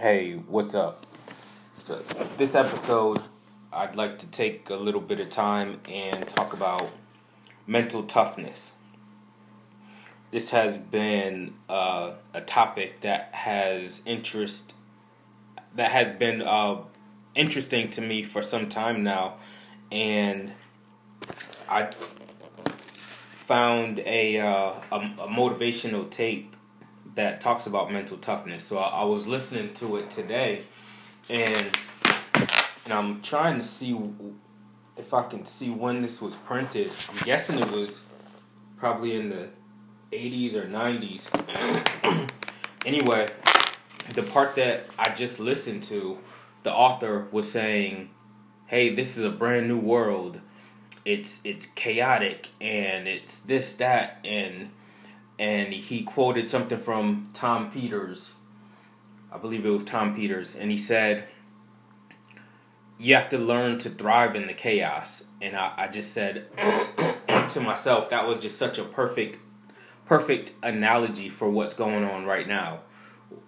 Hey, what's up? This episode, I'd like to take a little bit of time and talk about mental toughness. This has been uh, a topic that has interest, that has been uh, interesting to me for some time now, and I found a, uh, a, a motivational tape that talks about mental toughness. So I, I was listening to it today, and and I'm trying to see if I can see when this was printed. I'm guessing it was probably in the 80s or 90s. anyway, the part that I just listened to, the author was saying, "Hey, this is a brand new world. It's it's chaotic and it's this that and." And he quoted something from Tom Peters. I believe it was Tom Peters, and he said, You have to learn to thrive in the chaos. And I, I just said to myself, that was just such a perfect perfect analogy for what's going on right now.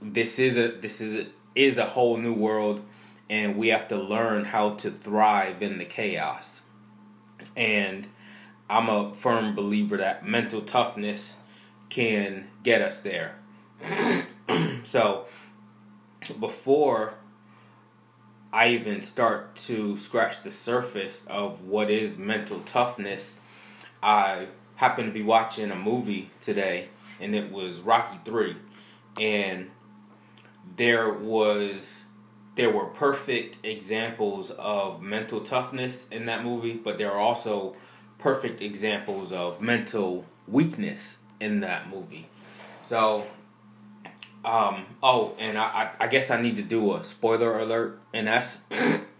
This is a this is a, is a whole new world and we have to learn how to thrive in the chaos. And I'm a firm believer that mental toughness can get us there. so, before I even start to scratch the surface of what is mental toughness, I happened to be watching a movie today, and it was Rocky 3. And there was there were perfect examples of mental toughness in that movie, but there are also perfect examples of mental weakness in that movie. So, um, oh, and I, I, guess I need to do a spoiler alert, and that's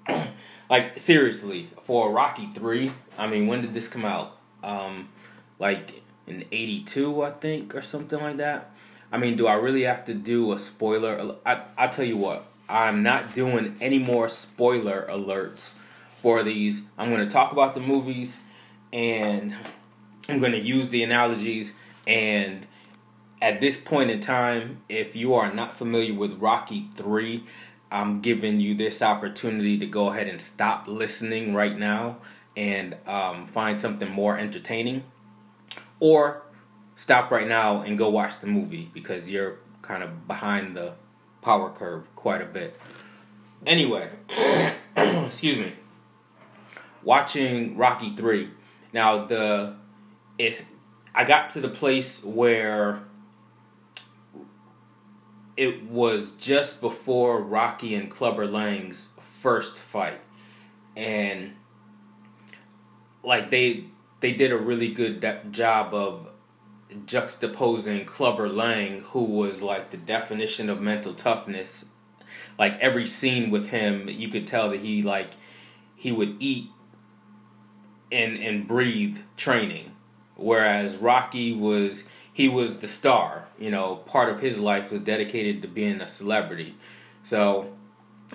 like seriously for Rocky Three. I mean, when did this come out? Um, like in '82, I think, or something like that. I mean, do I really have to do a spoiler? I I tell you what, I'm not doing any more spoiler alerts for these. I'm going to talk about the movies, and I'm going to use the analogies and at this point in time, if you are not familiar with Rocky 3, I'm giving you this opportunity to go ahead and stop listening right now and um, find something more entertaining. Or stop right now and go watch the movie because you're kind of behind the power curve quite a bit. Anyway, excuse me. Watching Rocky 3. Now, the if I got to the place where it was just before Rocky and Clubber Lang's first fight, and like they they did a really good job of juxtaposing Clubber Lang, who was like the definition of mental toughness. Like every scene with him, you could tell that he like he would eat and and breathe training whereas Rocky was he was the star. You know, part of his life was dedicated to being a celebrity. So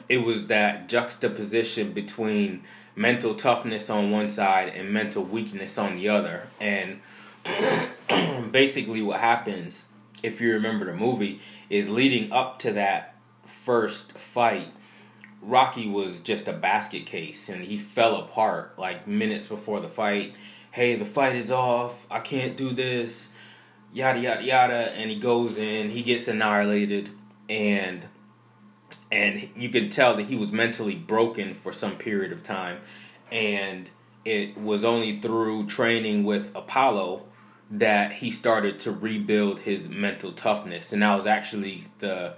it was that juxtaposition between mental toughness on one side and mental weakness on the other. And basically, what happens, if you remember the movie, is leading up to that first fight. Rocky was just a basket case and he fell apart like minutes before the fight hey, the fight is off, I can't do this, yada yada yada, and he goes in, he gets annihilated, and and you can tell that he was mentally broken for some period of time, and it was only through training with Apollo that he started to rebuild his mental toughness, and that was actually the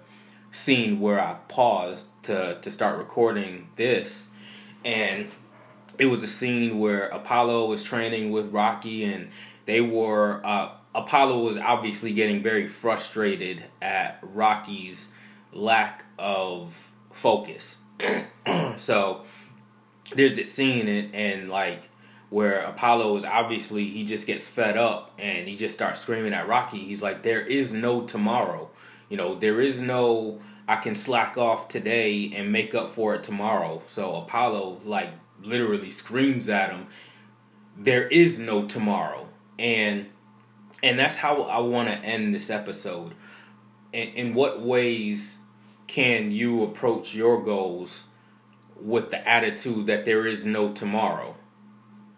scene where I paused to to start recording this, and it was a scene where Apollo was training with Rocky, and they were uh, Apollo was obviously getting very frustrated at Rocky's lack of focus. so there's this scene and, and like where Apollo is obviously he just gets fed up and he just starts screaming at Rocky. He's like, "There is no tomorrow. You know, there is no I can slack off today and make up for it tomorrow." So Apollo like literally screams at him, "There is no tomorrow," and and that's how I want to end this episode. In, in what ways can you approach your goals with the attitude that there is no tomorrow?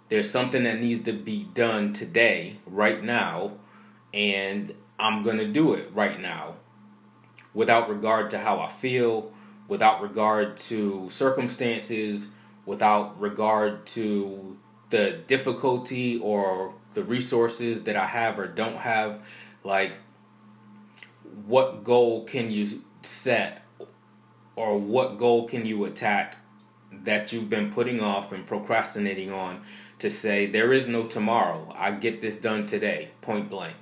There's something that needs to be done today, right now, and I'm going to do it right now without regard to how I feel, without regard to circumstances, without regard to the difficulty or the resources that I have or don't have. Like, what goal can you set or what goal can you attack that you've been putting off and procrastinating on to say, there is no tomorrow. I get this done today, point blank.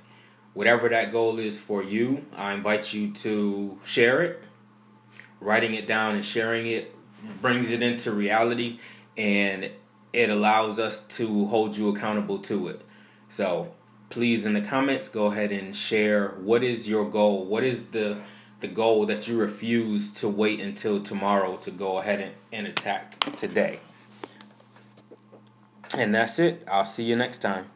Whatever that goal is for you, I invite you to share it. Writing it down and sharing it brings it into reality and it allows us to hold you accountable to it. So, please in the comments go ahead and share what is your goal? What is the the goal that you refuse to wait until tomorrow to go ahead and, and attack today? And that's it. I'll see you next time.